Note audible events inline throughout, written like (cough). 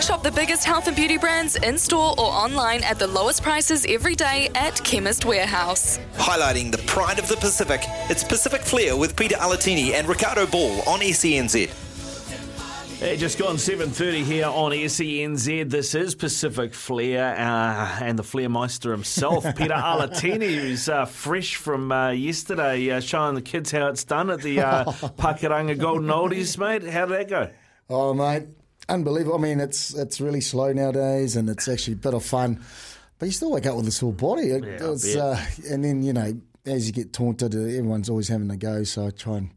Shop the biggest health and beauty brands in store or online at the lowest prices every day at Chemist Warehouse. Highlighting the pride of the Pacific, it's Pacific Flair with Pita Alatini and Riccardo Ball on SENZ. Hey, just gone 7.30 here on SENZ. This is Pacific Flair uh, and the Flair Flairmeister himself, (laughs) Pita Alatini, who's uh, fresh from uh, yesterday, uh, showing the kids how it's done at the uh, (laughs) Pakuranga Golden Oldies, mate. How did that go? Oh, mate, unbelievable. I mean, it's it's really slow nowadays, and it's actually a bit of fun. But you still wake up with a sore body. It, Yeah, it's, uh, and then you know, as you get taunted, uh, everyone's always having a go. So I try and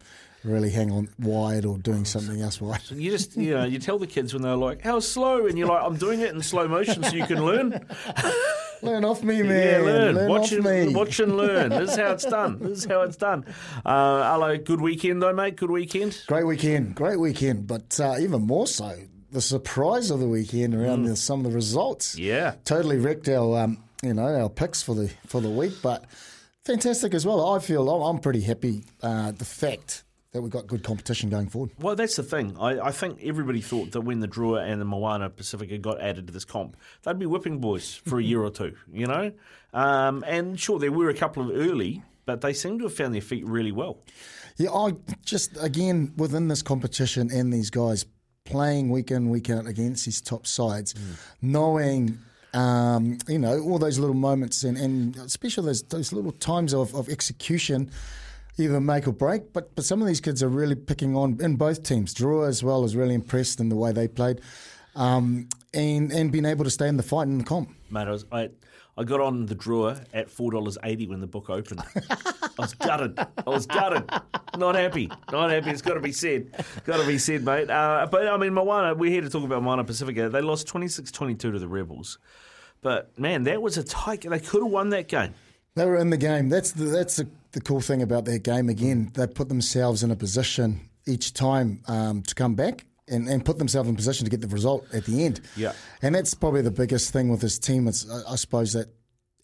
really hang on wide or doing something else wide. You just, you know, you tell the kids when they're like, how slow? And you're like, I'm doing it in slow motion so you can learn. (laughs) Learn off me, man. Yeah, learn. watch, off and, me. watch and learn. This is how it's done. This is how it's done. Uh, hello, good weekend though, mate. Good weekend. Great weekend, great weekend. But uh, even more so, the surprise of the weekend around the, some of the results. Mm. Yeah. totally wrecked our um, you know our picks for the for the week, but fantastic as well. I feel I'm, I'm pretty happy. Uh, the fact that we've got good competition going forward. Well, that's the thing. I, I think everybody thought that when the Drua and the Moana Pasifika got added to this comp, they'd be whipping boys for a year or two, you know? Um, and sure, there were a couple of early, but they seem to have found their feet really well. Yeah, I just again within this competition and these guys playing week in week out against these top sides, knowing. Um, you know all those little moments and, and especially those those little times of, of execution either make or break. But but some of these kids are really picking on in both teams. Drua as well is really impressed in the way they played, um, and and being able to stay in the fight in the comp. Mate, I, was, I, I got on the Drua at $4.80 when the book opened. I was gutted. I was gutted. Not happy. Not happy. It's got to be said. Got to be said, mate. Uh, but, I mean, Moana, we're here to talk about Moana Pasifika. They lost 26 22 to the Rebels. But, man, that was a tight They could have won that game. They were in the game. That's the, that's the, the cool thing about their game. Again, they put themselves in a position each time um, to come back and, and put themselves in position to get the result at the end. Yeah. and that's probably the biggest thing with this team. It's I, I suppose that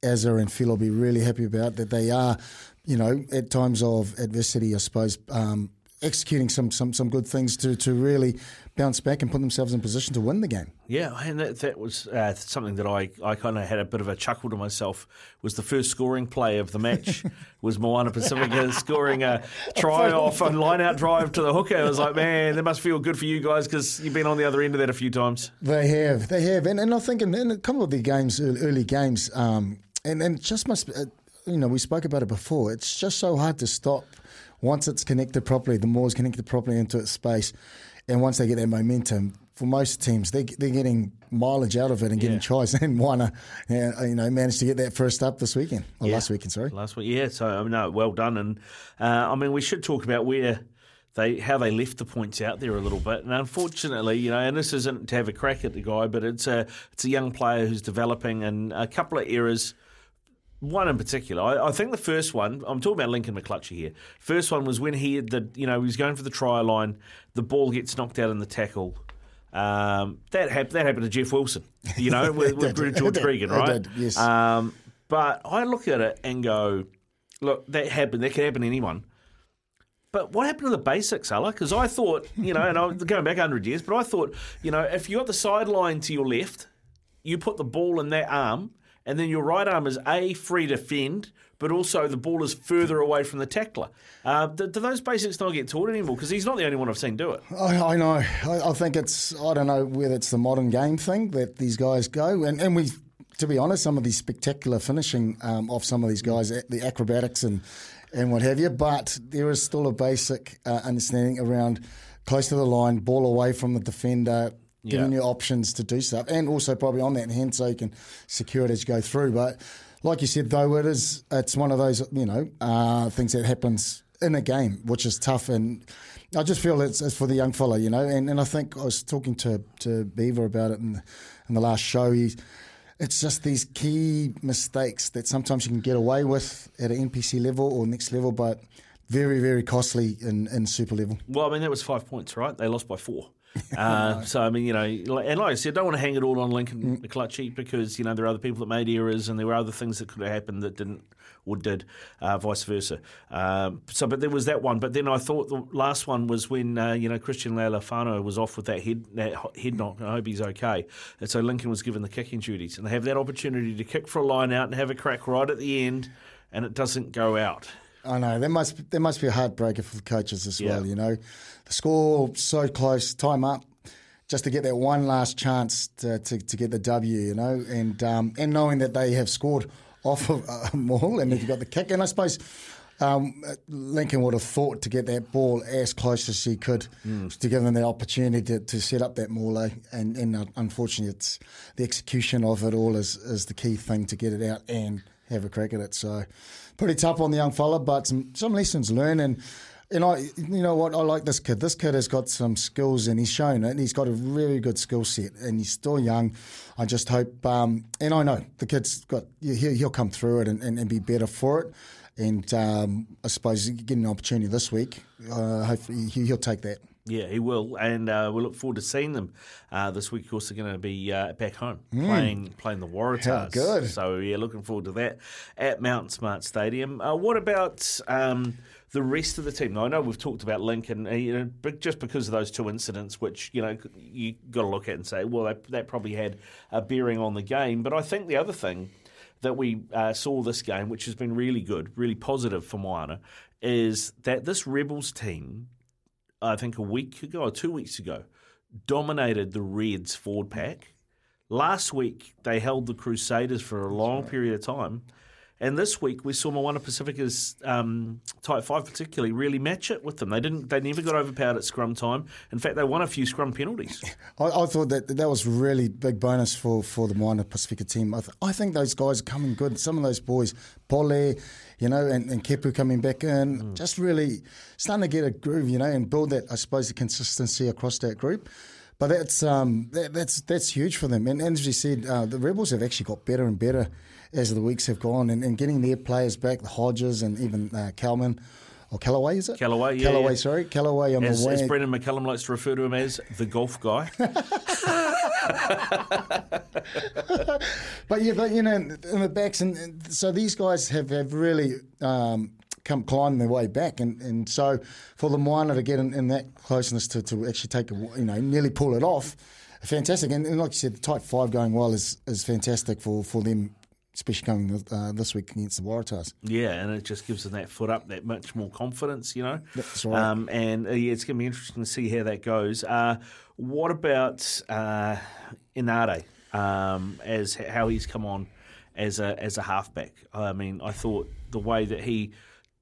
Azza and Phil will be really happy about that. They are, you know, at times of adversity, I suppose. Um, Executing some, some some good things to, to really bounce back and put themselves in position to win the game. Yeah, and that, that was uh, something that I, I kind of had a bit of a chuckle to myself. Was the first scoring play of the match (laughs) was Moana Pasifika scoring a try (laughs) off a line out drive to the hooker. I was like, man, that must feel good for you guys because you've been on the other end of that a few times. They have, they have, and, and I think in, in a couple of the games, early, early games, um, and and just must, uh, you know, we spoke about it before. It's just so hard to stop once it's connected properly. The more is connected properly into its space, and once they get that momentum, for most teams, they they're getting mileage out of it and getting Yeah. tries. (laughs) And yeah, you know, managed to get that first up this weekend or last weekend. Sorry. Last week, yeah. So I mean, no, well done. And uh, I mean, we should talk about where they how they left the points out there a little bit. And unfortunately, you know, and this isn't to have a crack at the guy, but it's a it's a young player who's developing, and a couple of errors. One in particular, I, I think the first one. I'm talking about Lincoln McClutchie here. First one was when he had the, you know, he was going for the try line. The ball gets knocked out in the tackle. Um, that happened. That happened to Jeff Wilson. You know, (laughs) with, with did. George. Cregan, right? did, yes. Um, but I look at it and go, look, that happened. That could happen to anyone. But what happened to the basics, Allah? Because I thought, you know, and I'm going back 100 years, but I thought, you know, if you got the sideline to your left, you put the ball in that arm, and then your right arm is A, free to fend, but also the ball is further away from the tackler. Uh, do, do those basics not get taught anymore? Because he's not the only one I've seen do it. I, I know. I, I think it's. I don't know whether it's the modern game thing that these guys go and and we. To be honest, some of these spectacular finishing um, of some of these guys, the acrobatics and and what have you, but there is still a basic uh, understanding around close to the line, ball away from the defender, giving Yeah. you options to do stuff, and also probably on that hand so you can secure it as you go through. But like you said, though, it is it's one of those you know uh, things that happens in a game, which is tough. And I just feel it's, it's for the young fella, you know. And, and I think I was talking to to Beaver about it in the, in the last show. He, it's just these key mistakes that sometimes you can get away with at an NPC level or next level, but very very costly in, in super level. Well, I mean, that was five points, right? They lost by four. (laughs) Uh, so I mean, you know, and like I said, I don't want to hang it all on Lincoln McClutchie because you know there are other people that made errors and there were other things that could have happened that didn't or did, uh, vice versa. Um, so, but there was that one. But then I thought the last one was when uh, you know Christian Leali'ifano was off with that head that head knock. I hope he's okay. And so Lincoln was given the kicking duties, and they have that opportunity to kick for a line out and have a crack right at the end, and it doesn't go out. I know there must there must be a heartbreaker for the coaches as Yeah. well. You know, the score so close, time up, just to get that one last chance to, to, to get the W. You know, and um, and knowing that they have scored off of (laughs) a maul and they've got the kick, and I suppose. Um, Lincoln would have thought to get that ball as close as he could to give them the opportunity to, to set up that maul, eh? and, and uh, unfortunately, it's the execution of it all is, is the key thing to get it out and have a crack at it. So, pretty tough on the young fella, but some, some lessons learned. And and I, you know what, I like this kid. This kid has got some skills, and he's shown it. And he's got a really good skill set, and he's still young. I just hope, um, and I know the kid's got he'll, he'll come through it and, and, and be better for it. And um, I suppose getting an opportunity this week, uh, hopefully he- he'll take that. Yeah, he will, and uh, we look forward to seeing them uh, this week. Of course, they're going to be uh, back home playing playing the Waratahs. How good. So yeah, looking forward to that at Mount Smart Stadium. Uh, what about um, the rest of the team? Now, I know we've talked about Lincoln, uh, you know, but just because of those two incidents, which you know you got to look at and say, well, that, that probably had a bearing on the game. But I think the other thing that we uh, saw this game, which has been really good, really positive for Moana, is that this Rebels team I think a week ago or two weeks ago, dominated the Reds forward pack. Last week they held the Crusaders for a long period of time. And this week we saw Moana Pasifika's um, tight five particularly really match it with them. They didn't. They never got overpowered at scrum time. In fact, they won a few scrum penalties. (laughs) I, I thought that that was really big bonus for, for the Moana Pasifika team. I, th- I think those guys are coming good. Some of those boys, Pole, you know, and, and Kepu coming back in, just really starting to get a groove, you know, and build that, I suppose, the consistency across that group. But that's um, that, that's that's huge for them. And, and as you said, uh, the Rebels have actually got better and better as the weeks have gone, and, and getting their players back, the Hodges and even uh, Calman. Or Callaway, is it? Callaway, yeah, Callaway, sorry. Callaway on As, the as. Brendan McCullum likes to refer to him as the golf guy. (laughs) (laughs) But yeah, but you know, in the backs, and, and so these guys have, have really um, come climbing their way back, and, and so for the Moana to get in, in that closeness to, to actually take a, you know nearly pull it off, fantastic. And, and like you said, the tight five going well is, is fantastic for, for them, especially coming uh, this week against the Waratahs. Yeah, and it just gives them that foot up, that much more confidence, you know. That's right. Um, and uh, yeah, it's going to be interesting to see how that goes. Uh, what about uh, Enari um, as how he's come on as a as a halfback? I mean, I thought the way that he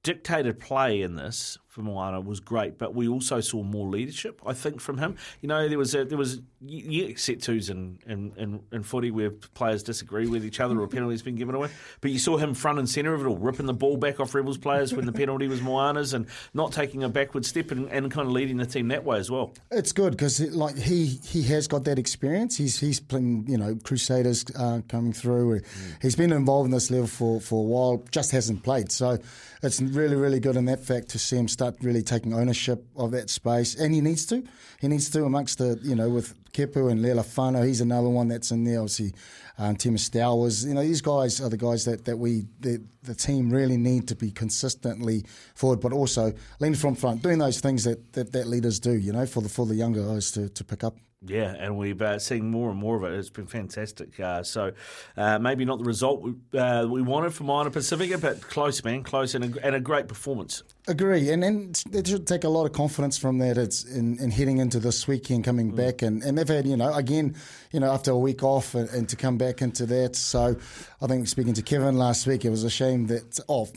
dictated play in this for Moana was great, but we also saw more leadership. I think from him. You know, there was a, there was you set twos in, in, in, in footy where players disagree with each other or penalties been given away, but you saw him front and centre of it all, ripping the ball back off Rebels players when the penalty was Moana's, and not taking a backward step and, and kind of leading the team that way as well. It's good because like he he has got that experience. He's he's playing you know Crusaders uh, coming through. He's been involved in this level for, for a while. Just hasn't played. So it's really really good in that fact to see him start really taking ownership of that space. And he needs to. He needs to amongst the you know with Kepu and Leali'ifano. He's another one that's in there. Obviously, um, Tim Stowers. You know these guys are the guys that that we the, the team really need to be consistently forward, but also lean from front, doing those things that, that, that leaders do. You know for the for the younger guys to, to pick up. Yeah, and we've uh, seen more and more of it. It's been fantastic. Uh, so uh, maybe not the result we, uh, we wanted for Moana Pasifika, but close, man, close, and a, and a great performance. Agree, and and they should take a lot of confidence from that. It's in, in heading into this weekend, coming back, and, and they've had you know again, you know after a week off, and, and to come back into that. So I think speaking to Kevin last week, it was a shame that oh.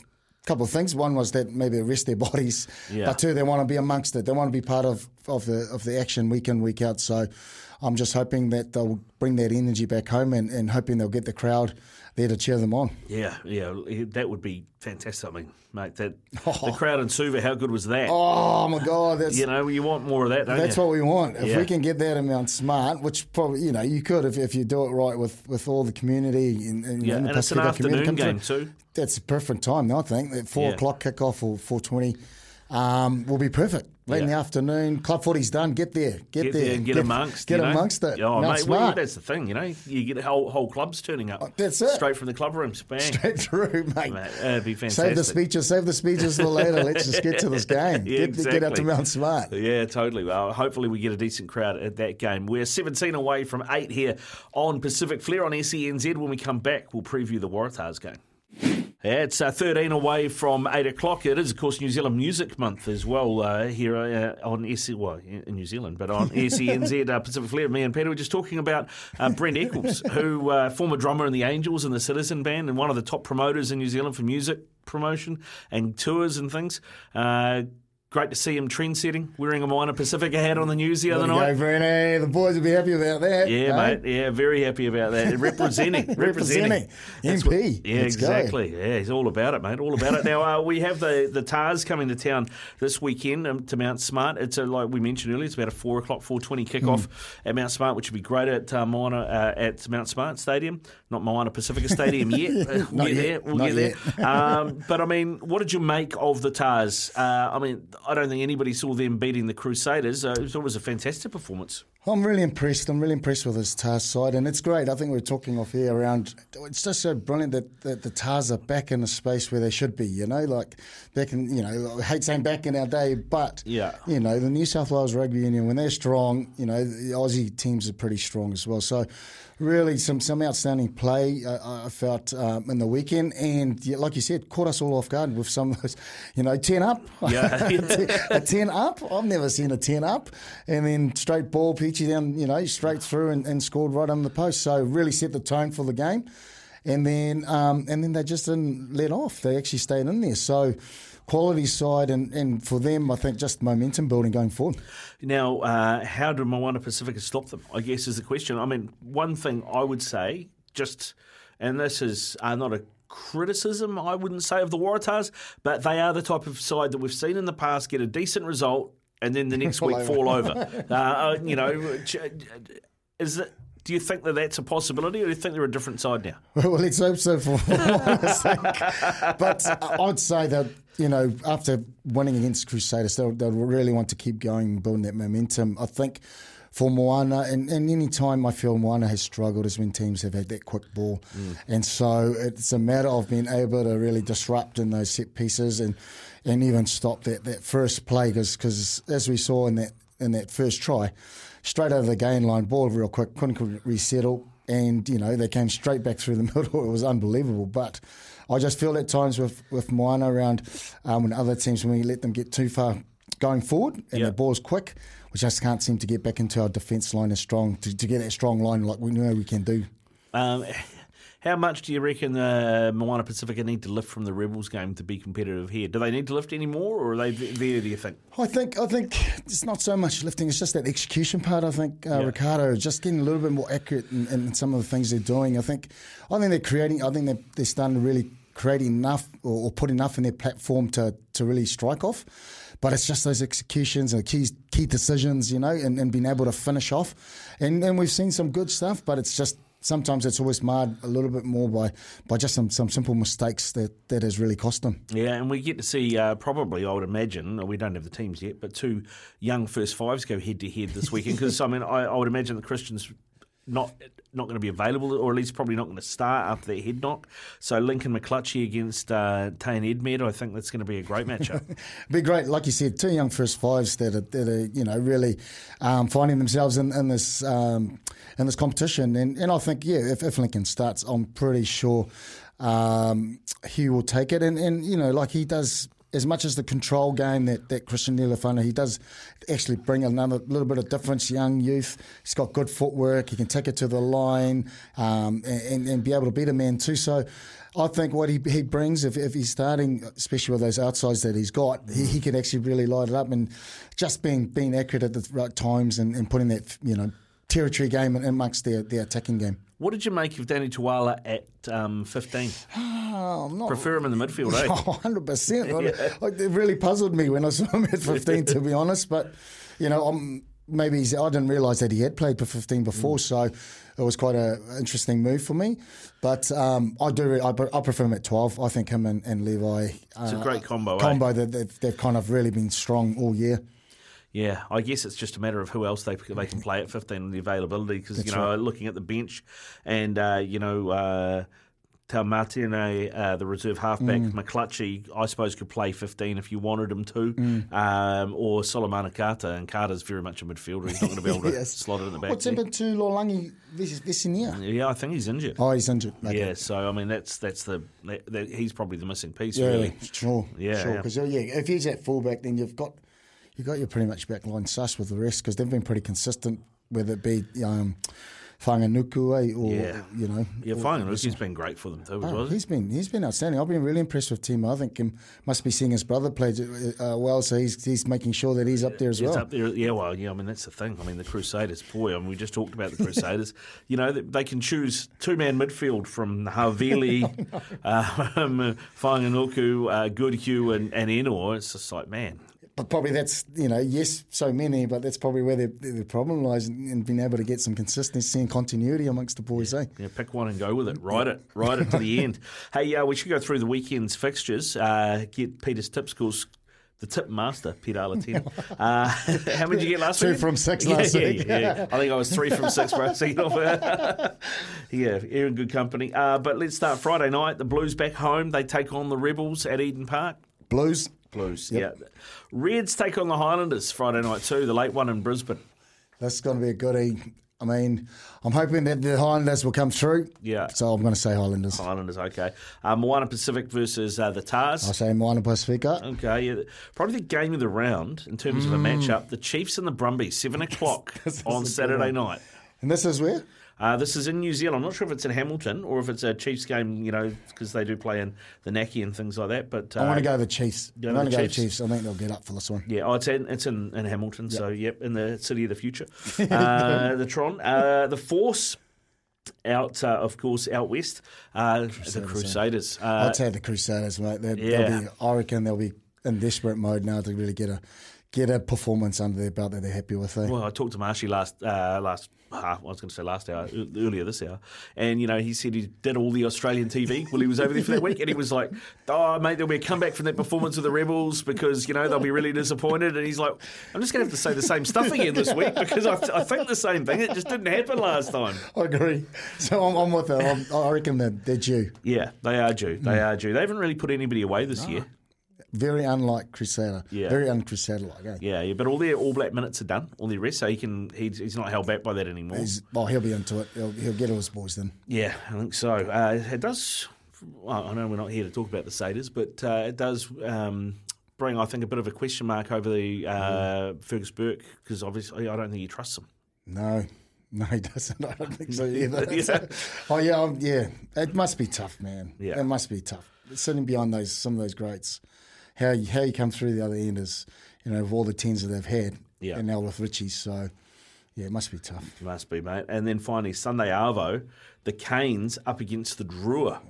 Couple of things. One was that maybe they rest their bodies, Yeah. but two, they want to be amongst it. They want to be part of, of the of the action week in week out. So, I'm just hoping that they'll bring that energy back home, and, and hoping they'll get the crowd there to cheer them on. Yeah, yeah, that would be fantastic. I mean, mate, that (laughs) the crowd in Suva, how good was that? Oh my God, that's You know, you want more of that, don't That's you? what we want. If Yeah. we can get that amount smart, which probably you know you could if, if you do it right with, with all the community and, and, Yeah, and the and it's an afternoon game through. too. That's a perfect time. I think at four Yeah. o'clock kickoff or four twenty. Um, will be perfect. Late in the afternoon, club footy's done. Get there, get, Get there, there and get, amongst. get you know? amongst it. Oh, Mount mate, well, that's the thing, you know. You get whole whole clubs turning up. that's it. Straight from the club rooms, bang. (laughs) Straight through, mate. Mate, that'd be fantastic. Save the speeches. Save the speeches for later. Let's just get to this (laughs) game. Yeah, get, get out to. Mount Smart. Yeah, totally. Well, hopefully we get a decent crowd at that game. We're 17 away from 8 here on Pacific Flair on SENZ. When we come back, we'll preview the Waratahs game. Yeah, it's uh, 13 away from 8 o'clock. It is, of course, New Zealand Music Month as well uh, here uh, on SE, well, in New Zealand, but on (laughs) SENZ uh, Pacific Flair. Me and Pita were just talking about uh, Brent Eccles, (laughs) who uh, former drummer in the Angels and the Citizen Band and one of the top promoters in New Zealand for music promotion and tours and things. Great to see him trend setting, wearing a Moana Pasifika hat on the news the other night. go. The boys will be happy about that. Yeah, eh? mate. Yeah, very happy about that. (laughs) Representing, Representing. That's MP. yeah, Let's go. exactly. Yeah, he's all about it, mate. All about it. Now uh, we have the the Tahs coming to town this weekend um, to Mount Smart. It's a, like we mentioned earlier. It's about a four o'clock, four twenty kickoff Hmm. at Mount Smart, which would be great at uh, Moana uh, at Mount Smart Stadium, not Moana Pasifika Stadium (laughs) yet. Uh, we'll get yet. there. We'll Not get there. (laughs) um, but I mean, what did you make of the Tahs? Uh, I mean, I don't think anybody saw them beating the Crusaders. Uh, it was a fantastic performance. I'm really impressed. I'm really impressed with this Tahs side, and it's great. I think we are talking off here around. It's just so brilliant that, that the Tahs are back in a space where they should be. You know, like back in you know, I hate saying back in our day, but Yeah. you know, the New South Wales Rugby Union when they're strong, you know, the Aussie teams are pretty strong as well. So. Really, some some outstanding play uh, I felt um, in the weekend, and yeah, like you said, caught us all off guard with some of those, you know, ten up, Yeah. (laughs) a 10 up. I've never seen a 10 up. And then straight ball, Peachy down, you know, straight through and, and scored right on the post. So really set the tone for the game. And then um, and then they just didn't let off. They actually stayed in there. So quality side and, and for them, I think just momentum building going forward. Now, uh, how did Moana Pasifika stop them? I guess is the question. I mean, one thing I would say, just, and this is uh, not a criticism, I wouldn't say, of the Waratahs, but they are the type of side that we've seen in the past get a decent result and then the next (laughs) week over. fall over. (laughs) uh, uh, you know, is it? Do you think that that's a possibility, or do you think they're a different side now? (laughs) well, let's hope so for. But I'd say that, you know, after winning against Crusaders, they'll, they'll really want to keep going and building that momentum. I think for Moana, and, and any time I feel Moana has struggled is when teams have had that quick ball. And so it's a matter of being able to really disrupt in those set pieces and, and even stop that, that first play, because as we saw in that, in that first try, straight over the gain line, ball real quick, couldn't resettle, and you know they came straight back through the (laughs) middle. It was unbelievable. But I just feel at times with with Moana around um, when other teams when we let them get too far going forward and Yeah. the ball's quick, we just can't seem to get back into our defence line as strong to, to get that strong line like we know we can do. Um, (laughs) how much do you reckon uh, Moana Pasifika need to lift from the Rebels game to be competitive here? Do they need to lift any more, or are they there? Do you think? I think I think it's not so much lifting; it's just that execution part. I think uh, Yeah. Riccardo just getting a little bit more accurate in, in some of the things they're doing. I think I think they're creating. I think they're, they're starting to really create enough or, or put enough in their platform to to really strike off. But it's just those executions and the key key decisions, you know, and, and being able to finish off. And and we've seen some good stuff, but it's just sometimes it's always marred a little bit more by, by just some, some simple mistakes that, that has really cost them. Yeah, and we get to see uh, probably, I would imagine, we don't have the teams yet, but two young first fives go head to head this weekend. Because I mean, I, I would imagine the Christians not not going to be available, or at least probably not going to start after their head knock. So Lincoln McClutchie against uh, Tane Edmed, I think that's going to be a great matchup. (laughs) be great, like you said, two young first fives that are, that are you know really um, finding themselves in, in this um, in this competition, and and I think yeah, if, if Lincoln starts, I'm pretty sure um, he will take it, and and you know like he does. As much as the control game that, that Christian Leali'ifano, he does actually bring another little bit of difference. Young youth, he's got good footwork. He can take it to the line um, and, and be able to beat a man too. So, I think what he, he brings, if, if he's starting, especially with those outsides that he's got, he, he could actually really light it up and just being being accurate at the right times and, and putting that you know territory game and amongst their, their attacking game. what did you make of Danny Toala at um, 15? (sighs) Oh, not Prefer him in the midfield, eh? (laughs) Oh, (laughs) 100%. Like, it really puzzled me when I saw him at 15, to be honest. But, you know, I'm maybe he's, I didn't realise that he had played for 15 before, so it was quite an interesting move for me. But um, I do, I, I prefer him at 12. I think him and, and Levi. It's a great combo, eh? Combo that they've, they've kind of really been strong all year. Yeah, I guess it's just a matter of who else they they can play at 15 and the availability because you know right. looking at the bench and uh, you know uh, Taumateine, uh, the reserve halfback, Mm. McClutchie, I suppose could play 15 if you wanted him to, Mm. um, or Solomon Carter, and Carter's very much a midfielder. He's not going to be able to (laughs) Yes. slot it in the back. What's happened to Lolangi this, this year? Yeah, I think he's injured. Oh, he's injured. Okay. Yeah, so I mean that's that's the that, that, he's probably the missing piece Yeah, really. sure. Yeah, sure. yeah. Because yeah, if he's at fullback, then you've got you got your pretty much back line sus with the rest because they've been pretty consistent, whether it be um, Fainga'anuku eh, or Yeah. you know. Yeah. He's been great for them too, Oh, he's been he's been outstanding. I've been really impressed with Timo. I think him must be seeing his brother play uh, well, so he's he's making sure that he's up there as It's well. up there, yeah. Well, yeah. I mean, that's the thing. I mean, the Crusaders, boy. I mean, we just talked about the Crusaders. (laughs) you know, they, they can choose two-man midfield from Havili, (laughs) (laughs) um, Fainga'anuku, uh, Goodhue, and, and Ennor. It's just like, man, But probably that's you know yes, so many, but that's probably where the, the problem lies in, in being able to get some consistency and continuity amongst the boys. Eh? Yeah, pick one and go with it. Ride it, ride it to the end. (laughs) Hey, uh, we should go through the weekend's fixtures. Uh, get Pita's tip scores. The tip master, Pita Alatini. (laughs) Uh, (laughs) how many did you get last Two week? from six yeah, last yeah, week. Yeah, yeah. I think I was three from six, bro. So, yeah, you're in good company. Uh, but let's start Friday night. The Blues back home. They take on the Rebels at Eden Park. Blues. Blues, Yep. yeah. Reds take on the Highlanders Friday night too. The late one in Brisbane. That's going to be a goodie. I mean, I'm hoping that the Highlanders will come through. Yeah. So I'm going to say Highlanders. Highlanders, okay. Uh, Moana Pacific versus uh, the Tahs. I'll say Moana Pasifika. Okay, yeah. probably the game of the round in terms of a matchup. The Chiefs and the Brumbies, seven o'clock (laughs) This is a on Saturday night. And this is where? Uh, this is in New Zealand. I'm not sure if it's in Hamilton or if it's a Chiefs game, you know, because they do play in the Naki and things like that. But uh, I want to go the Chiefs. with going to the go the Chiefs? I think they'll get up for this one. Yeah, oh, it's in, it's in, in Hamilton, so yep, in the city of the future. (laughs) Uh, the Tron, uh, the Force, out uh, of course out west. Uh, the Crusaders. Uh, I'd say the Crusaders, mate. They're, yeah. they'll be, I reckon they'll be in desperate mode now to really get a get a performance under their belt that they're happy with. Eh? Well, I talked to Marshy last uh, last half. I was going to say last hour, earlier this hour, and you know he said he did all the Australian TV while he was over there for that week, and he was like, "Oh, mate, there'll be a comeback from that performance of the Rebels because you know they'll be really disappointed." And he's like, "I'm just going to have to say the same stuff again this week because I, I think the same thing. It just didn't happen last time." I agree. So I'm, I'm with them. I'm, I reckon they're, they're due. Yeah, they are due. They are due. They haven't really put anybody away this year. Very unlike Crusader. Yeah. Very un-Crusader like. Eh? Yeah, yeah, but all their All Black minutes are done, all the rest, so he can he's, he's not held back by that anymore. He's, well, he'll be into it. He'll, he'll get all his boys then. Yeah, I think so. Uh, it does. Well, I know we're not here to talk about the Saders, but uh, it does um, bring, I think, a bit of a question mark over the uh, Fergus Burke because obviously I don't think he trusts him. No, no, he doesn't. (laughs) I don't think so either. (laughs) Yeah. oh yeah, um, yeah. It must be tough, man. Yeah. it must be tough. Sitting behind those some of those greats, how you, how you come through the other end is, you know, of all the tens that they've had, Yeah. and now with Richie. So, yeah, it must be tough. Must be, mate. And then finally, Sunday Arvo, the Canes up against the Drua.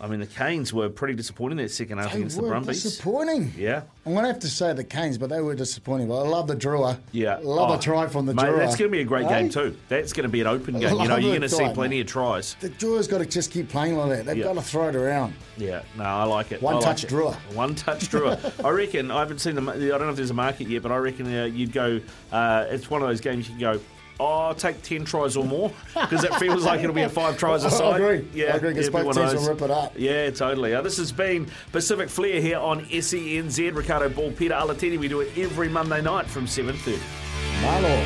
I mean, the Canes were pretty disappointing that second half They against the Brumbies. disappointing. Yeah. I'm gonna have to say the Canes, but they were disappointing. But I love the Drua. Yeah, love Oh, a try from the mate, Drua. That's going to be a great Eh? game too. That's going to be an open game. You (laughs) know, you're going to see plenty mate. of tries. The Drua's got to just keep playing like that. They've Yeah. got to throw it around. Yeah, no, I like it. One I like touch it. drawer. One touch drawer. (laughs) I reckon. I haven't seen the. I don't know if there's a market yet, but I reckon uh, you'd go. Uh, it's one of those games you can go. Oh, I'll take ten tries or more because it feels like it'll be a five tries a (laughs) I side. agree. Yeah, I agree, 'cause it'll both teams will rip it up. Yeah, totally. Uh, this has been Pacific Flair here on SENZ. Riccardo Ball, Pita Alatini. We do it every Monday night from seven thirty. Malo.